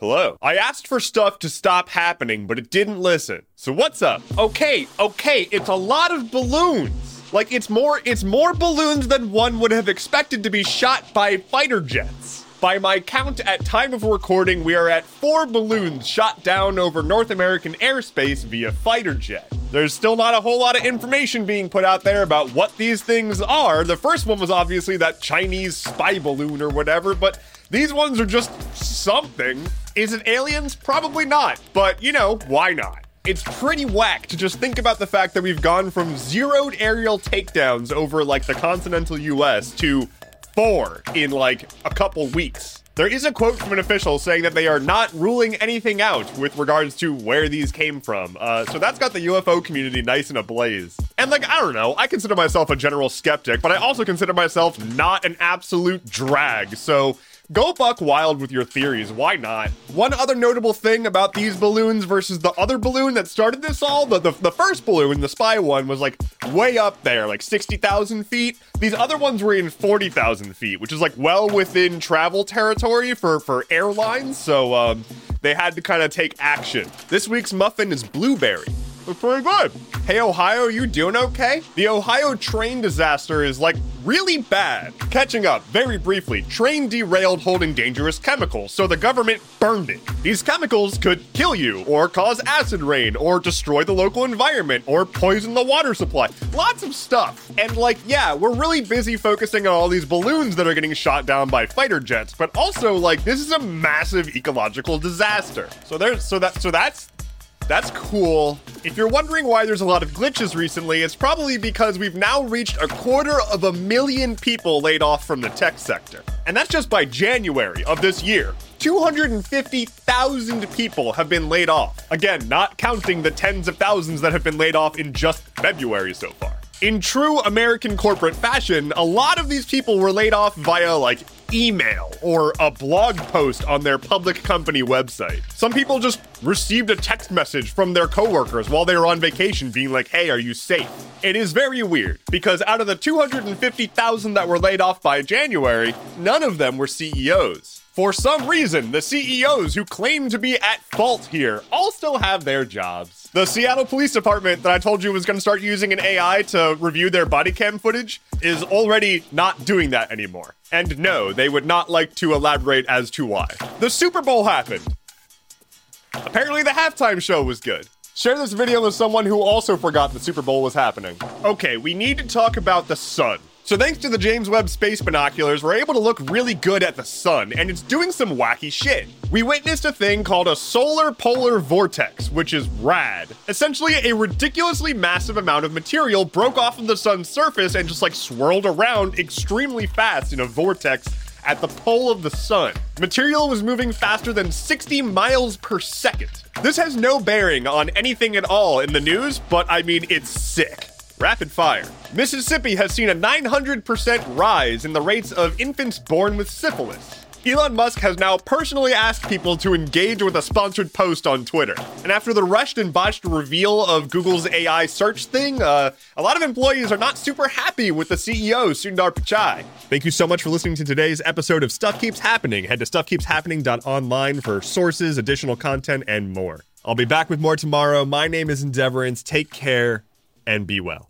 Hello. I asked for stuff to stop happening, but it didn't listen. So what's up? Okay, okay, it's a lot of balloons. Like it's more it's more balloons than one would have expected to be shot by fighter jets. By my count at time of recording, we are at four balloons shot down over North American airspace via fighter jet. There's still not a whole lot of information being put out there about what these things are. The first one was obviously that Chinese spy balloon or whatever, but these ones are just something. Is it aliens? Probably not, but you know, why not? It's pretty whack to just think about the fact that we've gone from zeroed aerial takedowns over like the continental US to four in like a couple weeks. There is a quote from an official saying that they are not ruling anything out with regards to where these came from. Uh, so that's got the UFO community nice and ablaze. And like, I don't know, I consider myself a general skeptic, but I also consider myself not an absolute drag. So Go buck wild with your theories. Why not? One other notable thing about these balloons versus the other balloon that started this all, the, the, the first balloon, the spy one, was like way up there, like 60,000 feet. These other ones were in 40,000 feet, which is like well within travel territory for, for airlines. So um, they had to kind of take action. This week's muffin is blueberry. Pretty good. Hey, Ohio, you doing okay? The Ohio train disaster is like really bad. Catching up, very briefly, train derailed holding dangerous chemicals, so the government burned it. These chemicals could kill you, or cause acid rain, or destroy the local environment, or poison the water supply. Lots of stuff. And like, yeah, we're really busy focusing on all these balloons that are getting shot down by fighter jets, but also like this is a massive ecological disaster. So there's so that so that's that's cool. If you're wondering why there's a lot of glitches recently, it's probably because we've now reached a quarter of a million people laid off from the tech sector. And that's just by January of this year. 250,000 people have been laid off. Again, not counting the tens of thousands that have been laid off in just February so far. In true American corporate fashion, a lot of these people were laid off via like email or a blog post on their public company website. Some people just received a text message from their coworkers while they were on vacation being like, hey, are you safe? It is very weird because out of the 250,000 that were laid off by January, none of them were CEOs. For some reason, the CEOs who claim to be at fault here all still have their jobs. The Seattle Police Department that I told you was going to start using an AI to review their body cam footage is already not doing that anymore. And no, they would not like to elaborate as to why. The Super Bowl happened. Apparently, the halftime show was good. Share this video with someone who also forgot the Super Bowl was happening. Okay, we need to talk about the sun. So thanks to the James Webb Space Binoculars, we're able to look really good at the sun, and it's doing some wacky shit. We witnessed a thing called a solar polar vortex, which is rad. Essentially, a ridiculously massive amount of material broke off of the sun's surface and just like swirled around extremely fast in a vortex at the pole of the sun. Material was moving faster than 60 miles per second. This has no bearing on anything at all in the news, but I mean, it's sick. Rapid fire. Mississippi has seen a 900% rise in the rates of infants born with syphilis. Elon Musk has now personally asked people to engage with a sponsored post on Twitter. And after the rushed and botched reveal of Google's AI search thing, uh, a lot of employees are not super happy with the CEO, Sundar Pichai. Thank you so much for listening to today's episode of Stuff Keeps Happening. Head to stuffkeepshappening.online for sources, additional content, and more. I'll be back with more tomorrow. My name is Endeavorance. Take care and be well.